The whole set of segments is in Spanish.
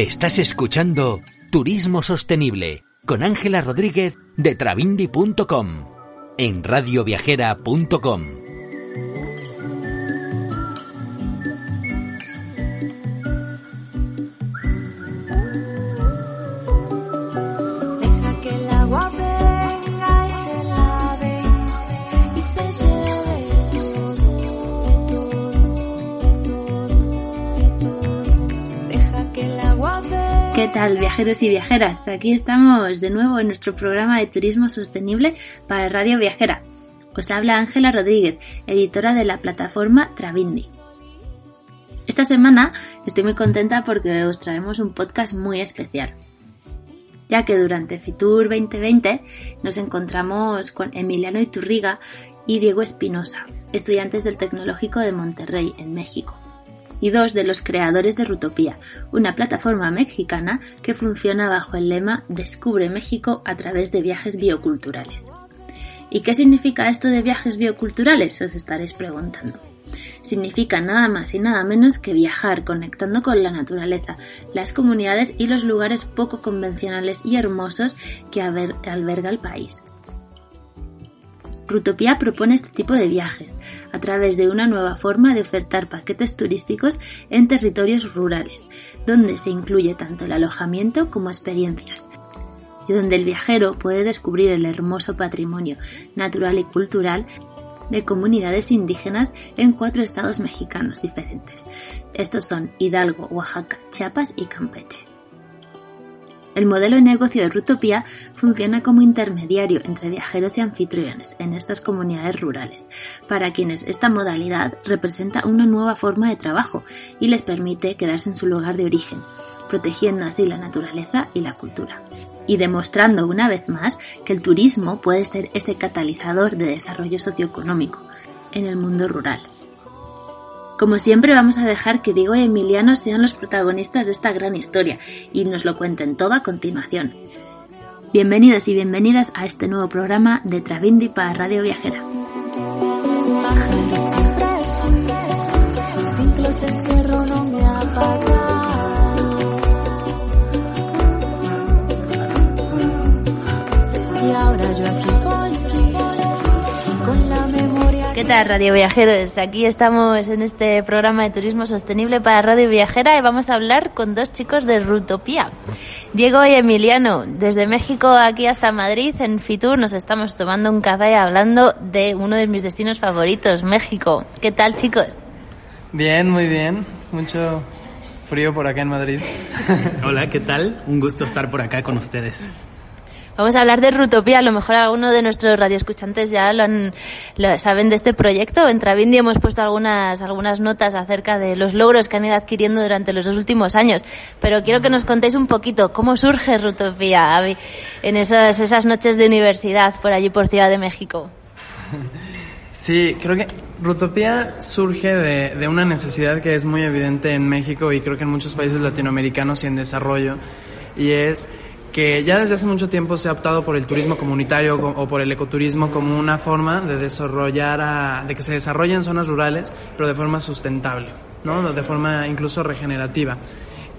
Estás escuchando Turismo Sostenible con Ángela Rodríguez de Travindi.com en radioviajera.com. tal viajeros y viajeras? Aquí estamos de nuevo en nuestro programa de turismo sostenible para Radio Viajera. Os habla Ángela Rodríguez, editora de la plataforma Travindi. Esta semana estoy muy contenta porque os traemos un podcast muy especial, ya que durante Fitur 2020 nos encontramos con Emiliano Iturriga y Diego Espinosa, estudiantes del Tecnológico de Monterrey, en México y dos de los creadores de Rutopía, una plataforma mexicana que funciona bajo el lema Descubre México a través de viajes bioculturales. ¿Y qué significa esto de viajes bioculturales? Os estaréis preguntando. Significa nada más y nada menos que viajar conectando con la naturaleza, las comunidades y los lugares poco convencionales y hermosos que alber- alberga el país. Rutopía propone este tipo de viajes a través de una nueva forma de ofertar paquetes turísticos en territorios rurales, donde se incluye tanto el alojamiento como experiencias, y donde el viajero puede descubrir el hermoso patrimonio natural y cultural de comunidades indígenas en cuatro estados mexicanos diferentes. Estos son Hidalgo, Oaxaca, Chiapas y Campeche. El modelo de negocio de Rutopía funciona como intermediario entre viajeros y anfitriones en estas comunidades rurales, para quienes esta modalidad representa una nueva forma de trabajo y les permite quedarse en su lugar de origen, protegiendo así la naturaleza y la cultura. Y demostrando una vez más que el turismo puede ser ese catalizador de desarrollo socioeconómico en el mundo rural. Como siempre vamos a dejar que Diego y Emiliano sean los protagonistas de esta gran historia y nos lo cuenten todo a continuación. Bienvenidos y bienvenidas a este nuevo programa de Travindi para Radio Viajera. Memoria. ¿Qué tal Radio Viajeros? Aquí estamos en este programa de turismo sostenible para Radio Viajera y vamos a hablar con dos chicos de Rutopía. Diego y Emiliano, desde México aquí hasta Madrid, en Fitur, nos estamos tomando un café hablando de uno de mis destinos favoritos, México. ¿Qué tal chicos? Bien, muy bien. Mucho frío por acá en Madrid. Hola, ¿qué tal? Un gusto estar por acá con ustedes. Vamos a hablar de Rutopía. A lo mejor alguno de nuestros radioescuchantes ya lo, han, lo saben de este proyecto. En Travindi hemos puesto algunas, algunas notas acerca de los logros que han ido adquiriendo durante los dos últimos años. Pero quiero que nos contéis un poquito cómo surge Rutopía en esas, noches de universidad por allí por Ciudad de México. Sí, creo que Rutopía surge de una necesidad que es muy evidente en México y creo que en muchos países latinoamericanos y en desarrollo, y es que ya desde hace mucho tiempo se ha optado por el turismo comunitario co- o por el ecoturismo como una forma de desarrollar, de que se desarrolle en zonas rurales, pero de forma sustentable, ¿no? De forma incluso regenerativa.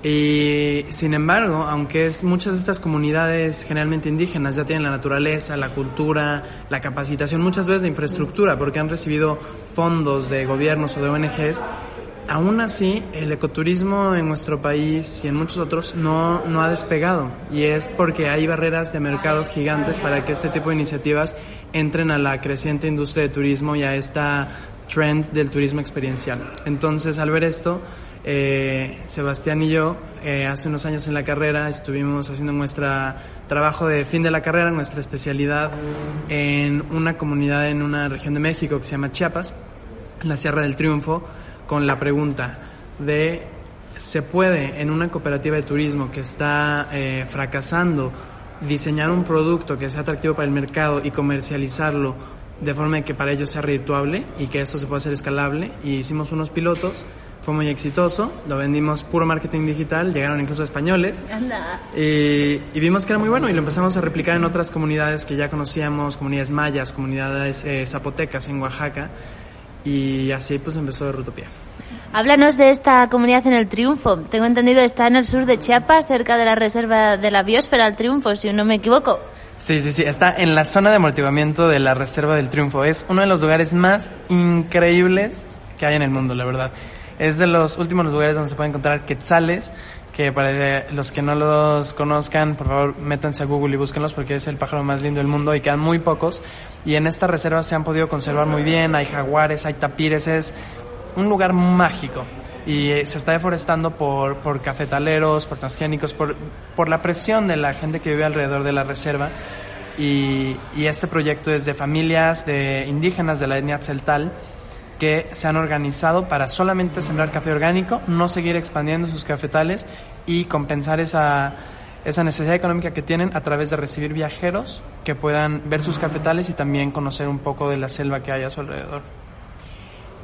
Y sin embargo, aunque es, muchas de estas comunidades generalmente indígenas ya tienen la naturaleza, la cultura, la capacitación, muchas veces la infraestructura, porque han recibido fondos de gobiernos o de ONGs, aún así el ecoturismo en nuestro país y en muchos otros no, no ha despegado. Y es porque hay barreras de mercado gigantes para que este tipo de iniciativas entren a la creciente industria de turismo y a esta trend del turismo experiencial. Entonces, al ver esto, eh, Sebastián y yo, eh, hace unos años en la carrera, estuvimos haciendo nuestro trabajo de fin de la carrera, nuestra especialidad en una comunidad en una región de México que se llama Chiapas, en la Sierra del Triunfo, con la pregunta de ¿se puede en una cooperativa de turismo que está eh, fracasando diseñar un producto que sea atractivo para el mercado y comercializarlo de forma que para ellos sea redituable y que esto se pueda hacer escalable? Y hicimos unos pilotos fue muy exitoso, lo vendimos puro marketing digital, llegaron incluso españoles. Anda. Y, y vimos que era muy bueno y lo empezamos a replicar en otras comunidades que ya conocíamos, comunidades mayas, comunidades eh, zapotecas en Oaxaca. Y así pues empezó Rutopía. Háblanos de esta comunidad en el Triunfo. Tengo entendido está en el sur de Chiapas, cerca de la reserva de la biosfera del Triunfo, si no me equivoco. Sí, sí, sí, está en la zona de amortiguamiento de la Reserva del Triunfo. Es uno de los lugares más increíbles que hay en el mundo, la verdad. Es de los últimos lugares donde se pueden encontrar quetzales, que para los que no los conozcan, por favor, métanse a Google y búsquenlos porque es el pájaro más lindo del mundo y quedan muy pocos. Y en esta reserva se han podido conservar muy bien, hay jaguares, hay tapires, es un lugar mágico. Y eh, se está deforestando por, por cafetaleros, por transgénicos, por, por la presión de la gente que vive alrededor de la reserva. Y, y este proyecto es de familias de indígenas de la etnia Tzeltal que se han organizado para solamente sembrar café orgánico, no seguir expandiendo sus cafetales y compensar esa, esa necesidad económica que tienen a través de recibir viajeros que puedan ver sus cafetales y también conocer un poco de la selva que hay a su alrededor.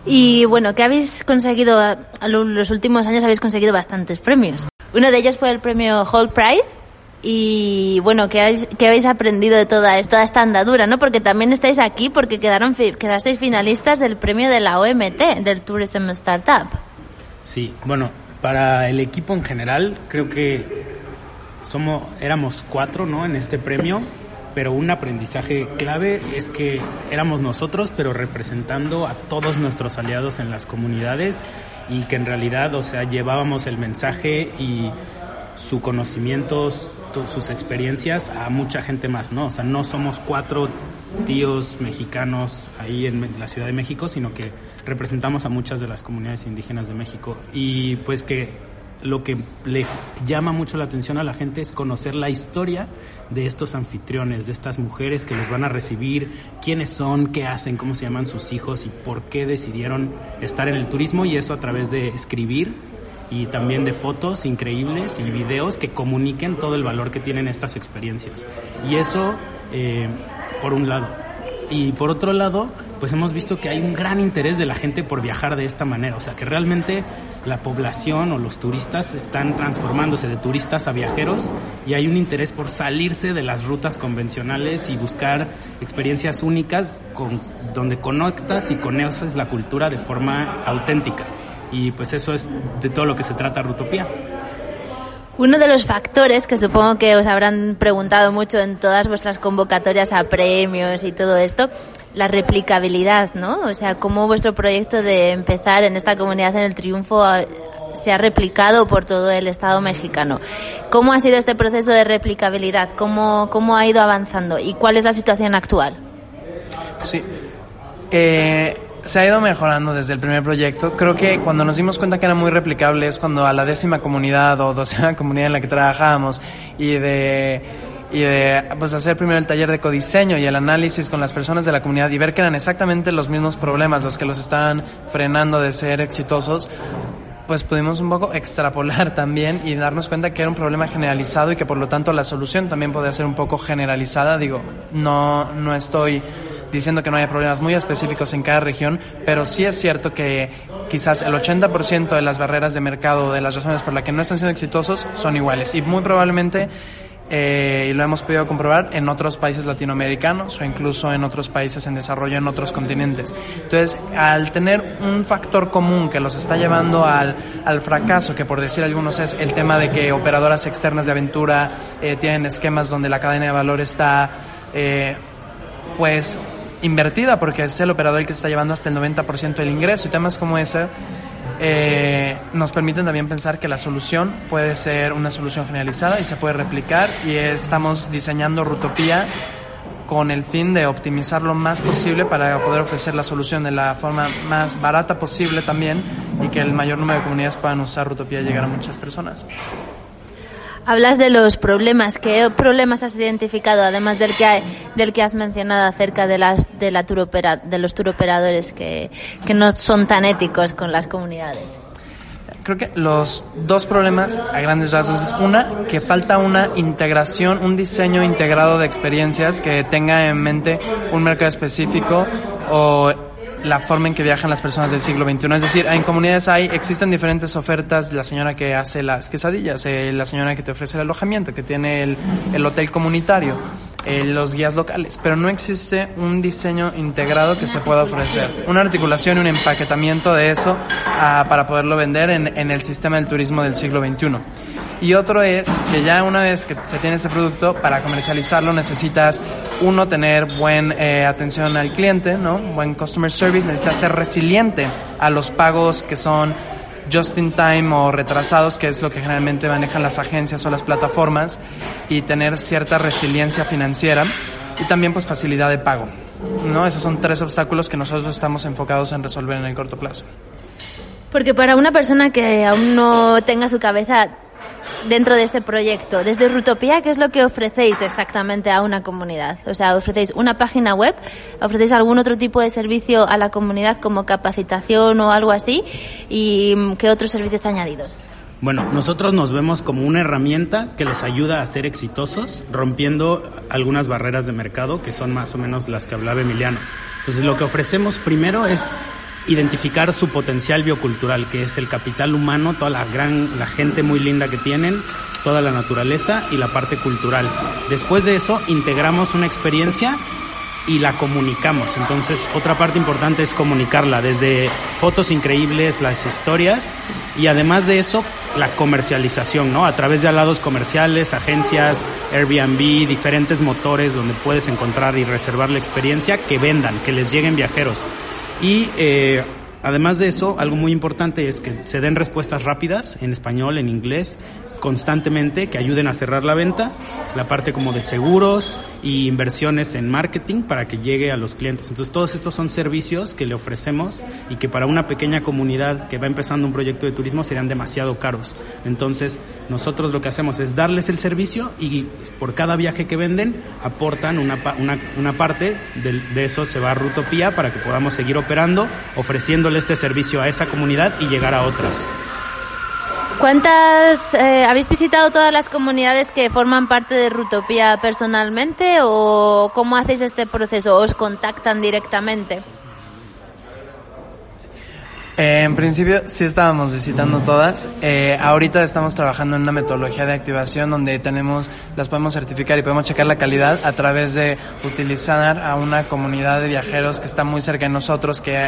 Y bueno, ¿qué habéis conseguido? Lo- los últimos años habéis conseguido bastantes premios. Uno de ellos fue el premio Hall Prize. Y bueno, ¿qué habéis, aprendido de toda, toda esta andadura? ¿no? Porque también estáis aquí porque quedaron, quedasteis finalistas del premio de la OMT, del Tourism Startup. Sí, bueno, para el equipo en general, creo que somos, éramos cuatro, ¿no? En este premio, pero un aprendizaje clave es que éramos nosotros, pero representando a todos nuestros aliados en las comunidades y que en realidad, o sea, llevábamos el mensaje y su conocimiento, tu- sus experiencias a mucha gente más, ¿no? O sea, no somos cuatro tíos mexicanos ahí en la Ciudad de México, sino que representamos a muchas de las comunidades indígenas de México. Y pues que lo que le llama mucho la atención a la gente es conocer la historia de estos anfitriones, de estas mujeres que les van a recibir, quiénes son, qué hacen, cómo se llaman sus hijos y por qué decidieron estar en el turismo y eso a través de escribir y también de fotos increíbles y videos que comuniquen todo el valor que tienen estas experiencias. Y eso, eh, por un lado. Y por otro lado, pues hemos visto que hay un gran interés de la gente por viajar de esta manera. O sea, que realmente la población o los turistas están transformándose de turistas a viajeros y hay un interés por salirse de las rutas convencionales y buscar experiencias únicas con, donde conectas y conoces la cultura de forma auténtica. Y pues eso es de todo lo que se trata Rutopía. Uno de los factores que supongo que os habrán preguntado mucho en todas vuestras convocatorias a premios y todo esto, la replicabilidad, ¿no? O sea, cómo vuestro proyecto de empezar en esta comunidad en el triunfo se ha replicado por todo el Estado mexicano. ¿Cómo ha sido este proceso de replicabilidad? ¿Cómo, cómo ha ido avanzando? ¿Y cuál es la situación actual? Sí. Eh, se ha ido mejorando desde el primer proyecto. Creo que cuando nos dimos cuenta que era muy replicable es cuando a la décima comunidad o docena comunidad en la que trabajábamos y de y de pues hacer primero el taller de codiseño y el análisis con las personas de la comunidad y ver que eran exactamente los mismos problemas los que los estaban frenando de ser exitosos pues pudimos un poco extrapolar también y darnos cuenta que era un problema generalizado y que por lo tanto la solución también podía ser un poco generalizada. Digo, no, no estoy diciendo que no haya problemas muy específicos en cada región, pero sí es cierto que quizás el 80% de las barreras de mercado, de las razones por las que no están siendo exitosos, son iguales. Y muy probablemente eh, y lo hemos podido comprobar en otros países latinoamericanos o incluso en otros países en desarrollo en otros continentes. Entonces, al tener un factor común que los está llevando al, al fracaso, que por decir algunos es el tema de que operadoras externas de aventura eh, tienen esquemas donde la cadena de valor está, eh, pues, invertida porque es el operador el que está llevando hasta el 90% del ingreso y temas como ese eh, nos permiten también pensar que la solución puede ser una solución generalizada y se puede replicar y estamos diseñando Rutopía con el fin de optimizar lo más posible para poder ofrecer la solución de la forma más barata posible también y que el mayor número de comunidades puedan usar Rutopía y llegar a muchas personas. Hablas de los problemas. ¿Qué problemas has identificado, además del que, hay- del que has mencionado acerca de, las, de, la tour opera- de los turoperadores que, que no son tan éticos con las comunidades? Creo que los dos problemas a grandes rasgos es una, que falta una integración, un diseño integrado de experiencias que tenga en mente un mercado específico o la forma en que viajan las personas del siglo XXI. Es decir, en comunidades hay, existen diferentes ofertas, la señora que hace las quesadillas, eh, la señora que te ofrece el alojamiento, que tiene el, el hotel comunitario, eh, los guías locales, pero no existe un diseño integrado que se pueda ofrecer, una articulación y un empaquetamiento de eso ah, para poderlo vender en, en el sistema del turismo del siglo XXI. Y otro es que ya una vez que se tiene ese producto, para comercializarlo necesitas, uno, tener buen eh, atención al cliente, ¿no? Buen customer service, necesitas ser resiliente a los pagos que son just in time o retrasados, que es lo que generalmente manejan las agencias o las plataformas, y tener cierta resiliencia financiera y también pues facilidad de pago. ¿no? Esos son tres obstáculos que nosotros estamos enfocados en resolver en el corto plazo. Porque para una persona que aún no tenga su cabeza dentro de este proyecto, desde Rutopía, ¿qué es lo que ofrecéis exactamente a una comunidad? O sea, ¿ofrecéis una página web? ¿Ofrecéis algún otro tipo de servicio a la comunidad como capacitación o algo así? ¿Y qué otros servicios añadidos? Bueno, nosotros nos vemos como una herramienta que les ayuda a ser exitosos, rompiendo algunas barreras de mercado que son más o menos las que hablaba Emiliano. Entonces, lo que ofrecemos primero es identificar su potencial biocultural, que es el capital humano, toda la gran, la gente muy linda que tienen, toda la naturaleza y la parte cultural. Después de eso, integramos una experiencia y la comunicamos. Entonces, otra parte importante es comunicarla, desde fotos increíbles, las historias y además de eso, la comercialización, ¿no? A través de alados comerciales, agencias, Airbnb, diferentes motores donde puedes encontrar y reservar la experiencia que vendan, que les lleguen viajeros. Y eh, además de eso, algo muy importante es que se den respuestas rápidas en español, en inglés, constantemente, que ayuden a cerrar la venta, la parte como de seguros y inversiones en marketing para que llegue a los clientes. Entonces todos estos son servicios que le ofrecemos y que para una pequeña comunidad que va empezando un proyecto de turismo serían demasiado caros. Entonces nosotros lo que hacemos es darles el servicio y por cada viaje que venden aportan una, una, una parte de, de eso se va a Rutopía para que podamos seguir operando, ofreciéndole este servicio a esa comunidad y llegar a otras. ¿Cuántas eh, habéis visitado todas las comunidades que forman parte de Rutopía personalmente o cómo hacéis este proceso? ¿Os contactan directamente? Eh, en principio sí estábamos visitando todas. Eh, ahorita estamos trabajando en una metodología de activación donde tenemos, las podemos certificar y podemos checar la calidad a través de utilizar a una comunidad de viajeros que está muy cerca de nosotros, que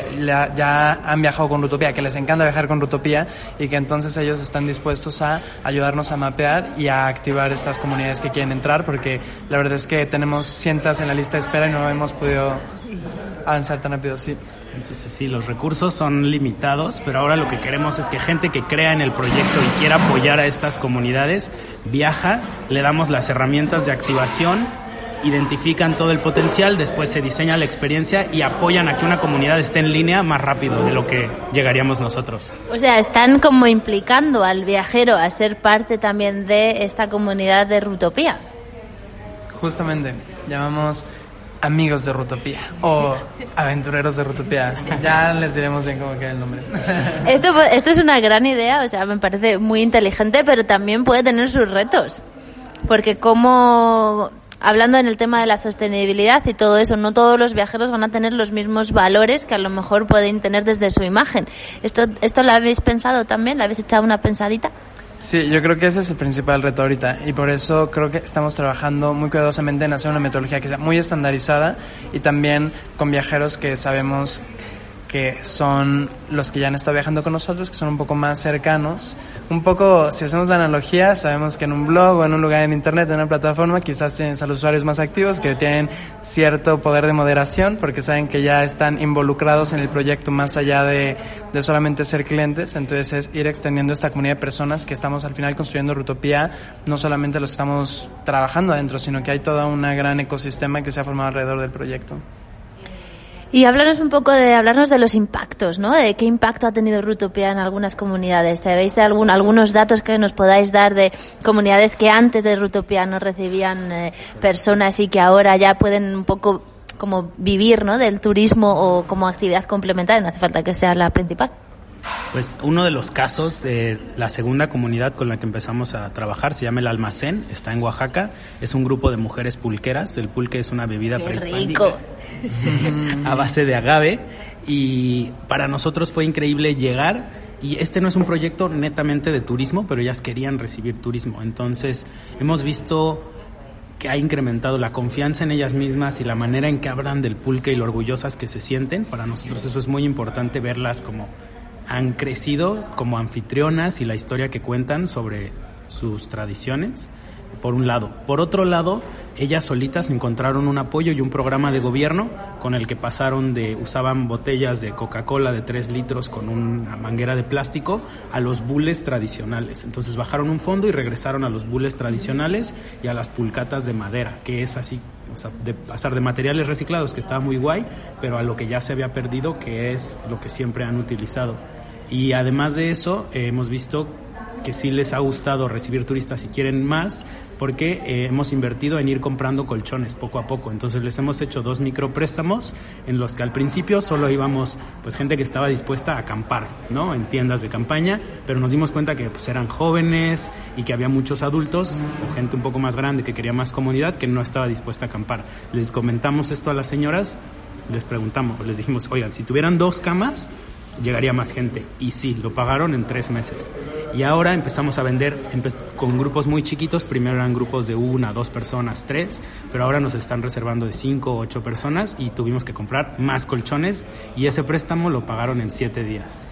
ya han viajado con Rutopía, que les encanta viajar con Rutopía y que entonces ellos están dispuestos a ayudarnos a mapear y a activar estas comunidades que quieren entrar, porque la verdad es que tenemos cientos en la lista de espera y no hemos podido avanzar tan rápido, sí. Entonces sí, los recursos son limitados, pero ahora lo que queremos es que gente que crea en el proyecto y quiera apoyar a estas comunidades viaja, le damos las herramientas de activación, identifican todo el potencial, después se diseña la experiencia y apoyan a que una comunidad esté en línea más rápido de lo que llegaríamos nosotros. O sea, están como implicando al viajero a ser parte también de esta comunidad de Rutopía. Justamente, llamamos amigos de Rutopía o aventureros de Rutopía. Ya les diremos bien cómo queda el nombre. Esto, esto es una gran idea, o sea, me parece muy inteligente, pero también puede tener sus retos. Porque como, hablando en el tema de la sostenibilidad y todo eso, no todos los viajeros van a tener los mismos valores que a lo mejor pueden tener desde su imagen. ¿Esto, esto lo habéis pensado también? ¿Le habéis echado una pensadita? Sí, yo creo que ese es el principal reto ahorita y por eso creo que estamos trabajando muy cuidadosamente en hacer una metodología que sea muy estandarizada y también con viajeros que sabemos que son los que ya han estado viajando con nosotros, que son un poco más cercanos. Un poco, si hacemos la analogía, sabemos que en un blog o en un lugar en internet, en una plataforma, quizás tienes a los usuarios más activos que tienen cierto poder de moderación porque saben que ya están involucrados en el proyecto más allá de, de solamente ser clientes. Entonces es ir extendiendo esta comunidad de personas que estamos al final construyendo Rutopía, no solamente los que estamos trabajando adentro, sino que hay todo un gran ecosistema que se ha formado alrededor del proyecto. Y háblanos un poco de hablarnos de los impactos, ¿no? De qué impacto ha tenido Rutopía en algunas comunidades. ¿Sabéis algún, algunos datos que nos podáis dar de comunidades que antes de Rutopía no recibían eh, personas y que ahora ya pueden un poco como vivir, ¿no? Del turismo o como actividad complementaria. No hace falta que sea la principal. Pues uno de los casos, eh, la segunda comunidad con la que empezamos a trabajar se llama El Almacén, está en Oaxaca, es un grupo de mujeres pulqueras, el pulque es una bebida Qué prehispánica rico. a base de agave. Y para nosotros fue increíble llegar. Y este no es un proyecto netamente de turismo, pero ellas querían recibir turismo, entonces hemos visto que ha incrementado la confianza en ellas mismas y la manera en que hablan del pulque y lo orgullosas que se sienten. Para nosotros eso es muy importante verlas como han crecido como anfitrionas y la historia que cuentan sobre sus tradiciones, por un lado. Por otro lado, ellas solitas encontraron un apoyo y un programa de gobierno con el que pasaron de, usaban botellas de Coca-Cola de 3 litros con una manguera de plástico a los bules tradicionales. Entonces bajaron un fondo y regresaron a los bules tradicionales y a las pulcatas de madera, que es así, o sea, de pasar de materiales reciclados, que estaba muy guay, pero a lo que ya se había perdido, que es lo que siempre han utilizado. Y además de eso, hemos visto que sí les ha gustado recibir turistas si quieren más, porque eh, hemos invertido en ir comprando colchones poco a poco. Entonces les hemos hecho dos micropréstamos en los que al principio solo íbamos pues gente que estaba dispuesta a acampar, ¿no? En tiendas de campaña, pero nos dimos cuenta que pues eran jóvenes y que había muchos adultos o gente un poco más grande que quería más comodidad que no estaba dispuesta a acampar. Les comentamos esto a las señoras, les preguntamos, les dijimos, oigan, si tuvieran dos camas, llegaría más gente. Y sí, lo pagaron en tres meses. Y ahora empezamos a vender con grupos muy chiquitos. Primero eran grupos de una, dos personas, tres. Pero ahora nos están reservando de cinco ocho personas y tuvimos que comprar más colchones. Y ese préstamo lo pagaron en siete días.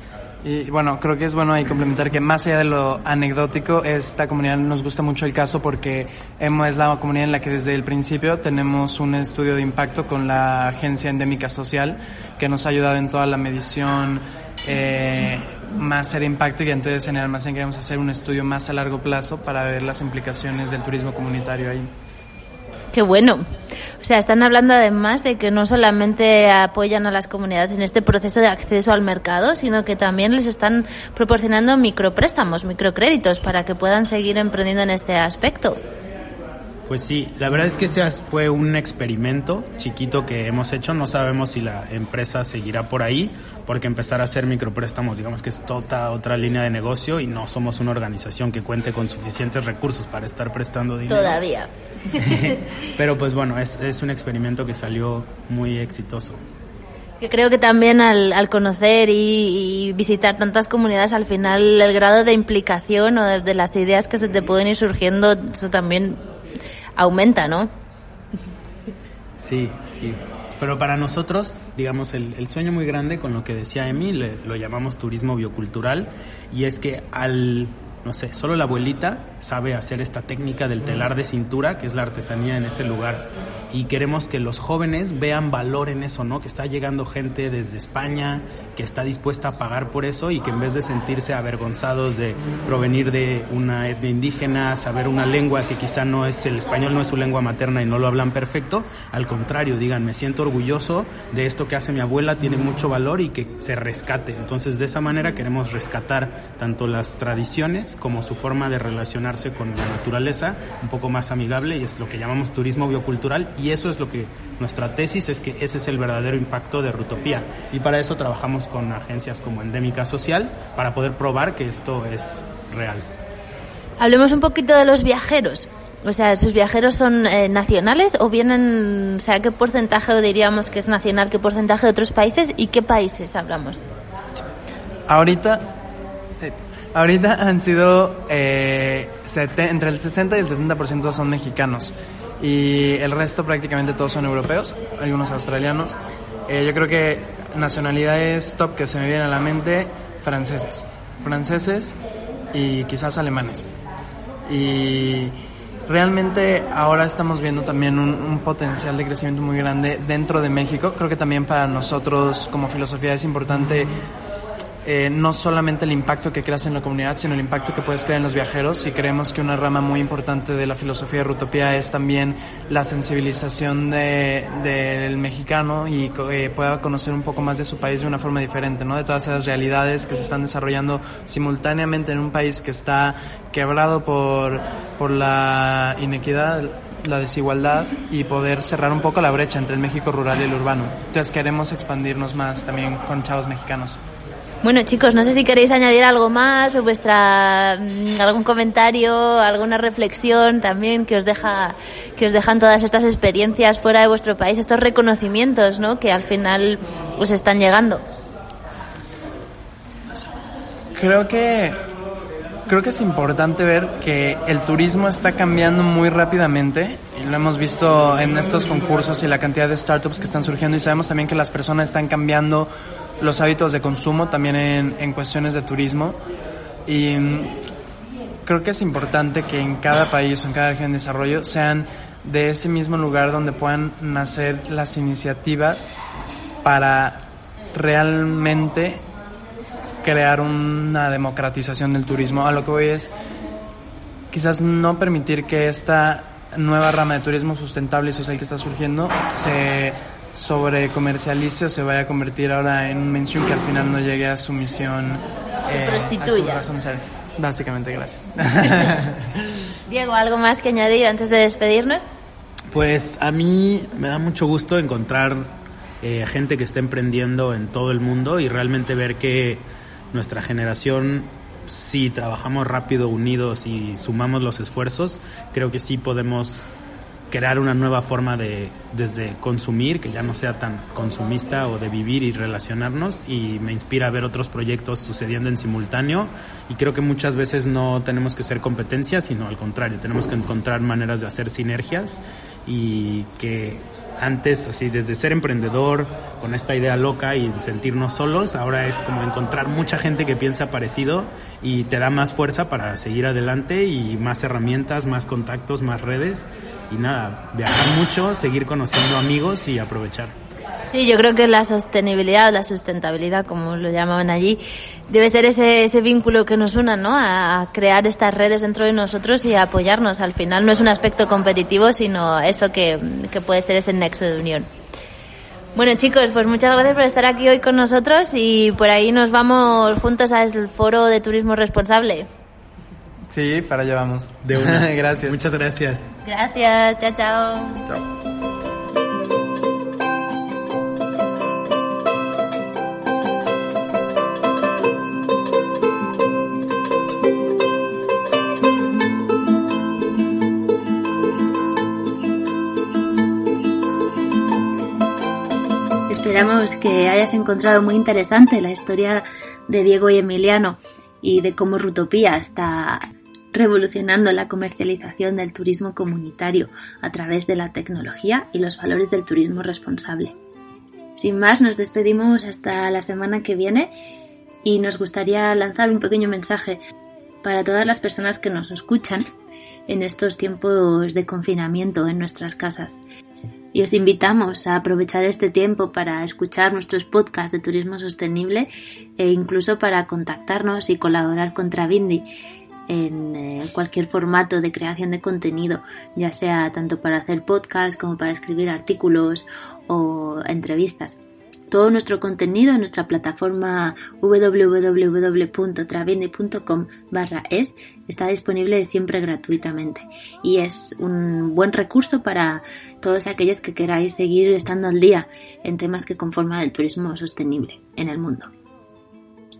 Y bueno, creo que es bueno ahí complementar que más allá de lo anecdótico, esta comunidad nos gusta mucho el caso porque hemos- es la comunidad en la que desde el principio tenemos un estudio de impacto con la Agencia Endémica Social que nos ha ayudado en toda la medición eh, más ser impacto y entonces en el almacén queremos hacer un estudio más a largo plazo para ver las implicaciones del turismo comunitario ahí. Qué bueno. O sea, están hablando además de que no solamente apoyan a las comunidades en este proceso de acceso al mercado, sino que también les están proporcionando micropréstamos, microcréditos para que puedan seguir emprendiendo en este aspecto. Pues sí, la verdad es que ese fue un experimento chiquito que hemos hecho. No sabemos si la empresa seguirá por ahí, porque empezar a hacer micropréstamos, digamos que es toda otra línea de negocio y no somos una organización que cuente con suficientes recursos para estar prestando dinero. Todavía. Pero pues bueno, es, es un experimento que salió muy exitoso. Que creo que también al, al conocer y, y visitar tantas comunidades, al final el grado de implicación o de, de las ideas que se te pueden ir surgiendo, eso también aumenta, ¿no? Sí, sí. Pero para nosotros, digamos, el, el sueño muy grande con lo que decía Emi, lo llamamos turismo biocultural, y es que al, no sé, solo la abuelita sabe hacer esta técnica del telar de cintura, que es la artesanía en ese lugar. Y queremos que los jóvenes vean valor en eso, ¿no? Que está llegando gente desde España, que está dispuesta a pagar por eso y que en vez de sentirse avergonzados de provenir de una etnia indígena, saber una lengua que quizá no es, el español no es su lengua materna y no lo hablan perfecto, al contrario, digan, me siento orgulloso de esto que hace mi abuela, tiene mucho valor y que se rescate. Entonces, de esa manera queremos rescatar tanto las tradiciones como su forma de relacionarse con la naturaleza, un poco más amigable y es lo que llamamos turismo biocultural y eso es lo que nuestra tesis es que ese es el verdadero impacto de Rutopía y para eso trabajamos con agencias como Endémica Social para poder probar que esto es real. Hablemos un poquito de los viajeros. O sea, ¿sus viajeros son eh, nacionales o vienen, o sea, qué porcentaje diríamos que es nacional, qué porcentaje de otros países y qué países hablamos? Ahorita, ahorita han sido eh, entre el 60 y el 70% son mexicanos y el resto prácticamente todos son europeos, algunos australianos. Eh, yo creo que nacionalidades top que se me vienen a la mente, franceses, franceses y quizás alemanes. Y realmente ahora estamos viendo también un, un potencial de crecimiento muy grande dentro de México. Creo que también para nosotros como filosofía es importante eh, no solamente el impacto que creas en la comunidad, sino el impacto que puedes crear en los viajeros y creemos que una rama muy importante de la filosofía de Rutopía es también la sensibilización de- del mexicano y eh, pueda conocer un poco más de su país de una forma diferente, ¿no? De todas esas realidades que se están desarrollando simultáneamente en un país que está quebrado por, por la inequidad, la desigualdad y poder cerrar un poco la brecha entre el México rural y el urbano. Entonces queremos expandirnos más también con chavos mexicanos. Bueno, chicos, no sé si queréis añadir algo más o vuestra mm, algún comentario, alguna reflexión también que os deja que os dejan todas estas experiencias fuera de vuestro país, estos reconocimientos, ¿no? Que al final os están llegando. Creo que creo que es importante ver que el turismo está cambiando muy rápidamente lo hemos visto en estos concursos y la cantidad de startups que están surgiendo y sabemos también que las personas están cambiando los hábitos de consumo también en, en cuestiones de turismo y mm, creo que es importante que en cada país o en cada región de desarrollo sean de ese mismo lugar donde puedan nacer las iniciativas para realmente crear una democratización del turismo. A lo que voy es quizás no permitir que esta nueva rama de turismo sustentable y social que está surgiendo se sobrecomercialice o se vaya a convertir ahora en un mainstream que al final no llegue a su misión. Se eh, prostituya. A su razón. Básicamente, gracias. Diego, ¿algo más que añadir antes de despedirnos? Pues a mí me da mucho gusto encontrar eh, gente que está emprendiendo en todo el mundo y realmente ver que nuestra generación, si trabajamos rápido, unidos y sumamos los esfuerzos, creo que sí podemos crear una nueva forma de desde consumir, que ya no sea tan consumista o de vivir y relacionarnos y me inspira a ver otros proyectos sucediendo en simultáneo. Y creo que muchas veces no tenemos que ser competencias, sino al contrario, tenemos que encontrar maneras de hacer sinergias y que antes, así, desde ser emprendedor, con esta idea loca y sentirnos solos, ahora es como encontrar mucha gente que piensa parecido y te da más fuerza para seguir adelante y más herramientas, más contactos, más redes y nada, viajar mucho, seguir conociendo amigos y aprovechar. Sí, yo creo que la sostenibilidad, la sustentabilidad, como lo llamaban allí, debe ser ese, ese vínculo que nos una, ¿no? A, a crear estas redes dentro de nosotros y a apoyarnos. Al final no es un aspecto competitivo, sino eso que, que puede ser ese nexo de unión. Bueno chicos, pues muchas gracias por estar aquí hoy con nosotros y por ahí nos vamos juntos al foro de turismo responsable. Sí, para allá vamos. De una. gracias. Muchas gracias. Gracias, chao, chao. Chao. Esperamos que hayas encontrado muy interesante la historia de Diego y Emiliano y de cómo Rutopía está revolucionando la comercialización del turismo comunitario a través de la tecnología y los valores del turismo responsable. Sin más, nos despedimos hasta la semana que viene y nos gustaría lanzar un pequeño mensaje para todas las personas que nos escuchan en estos tiempos de confinamiento en nuestras casas. Y os invitamos a aprovechar este tiempo para escuchar nuestros podcasts de turismo sostenible e incluso para contactarnos y colaborar con Travindi en eh, cualquier formato de creación de contenido, ya sea tanto para hacer podcasts como para escribir artículos o entrevistas. Todo nuestro contenido en nuestra plataforma www.travindi.com barra es está disponible siempre gratuitamente y es un buen recurso para todos aquellos que queráis seguir estando al día en temas que conforman el turismo sostenible en el mundo.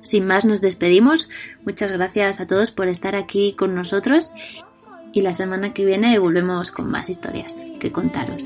Sin más nos despedimos, muchas gracias a todos por estar aquí con nosotros y la semana que viene volvemos con más historias que contaros.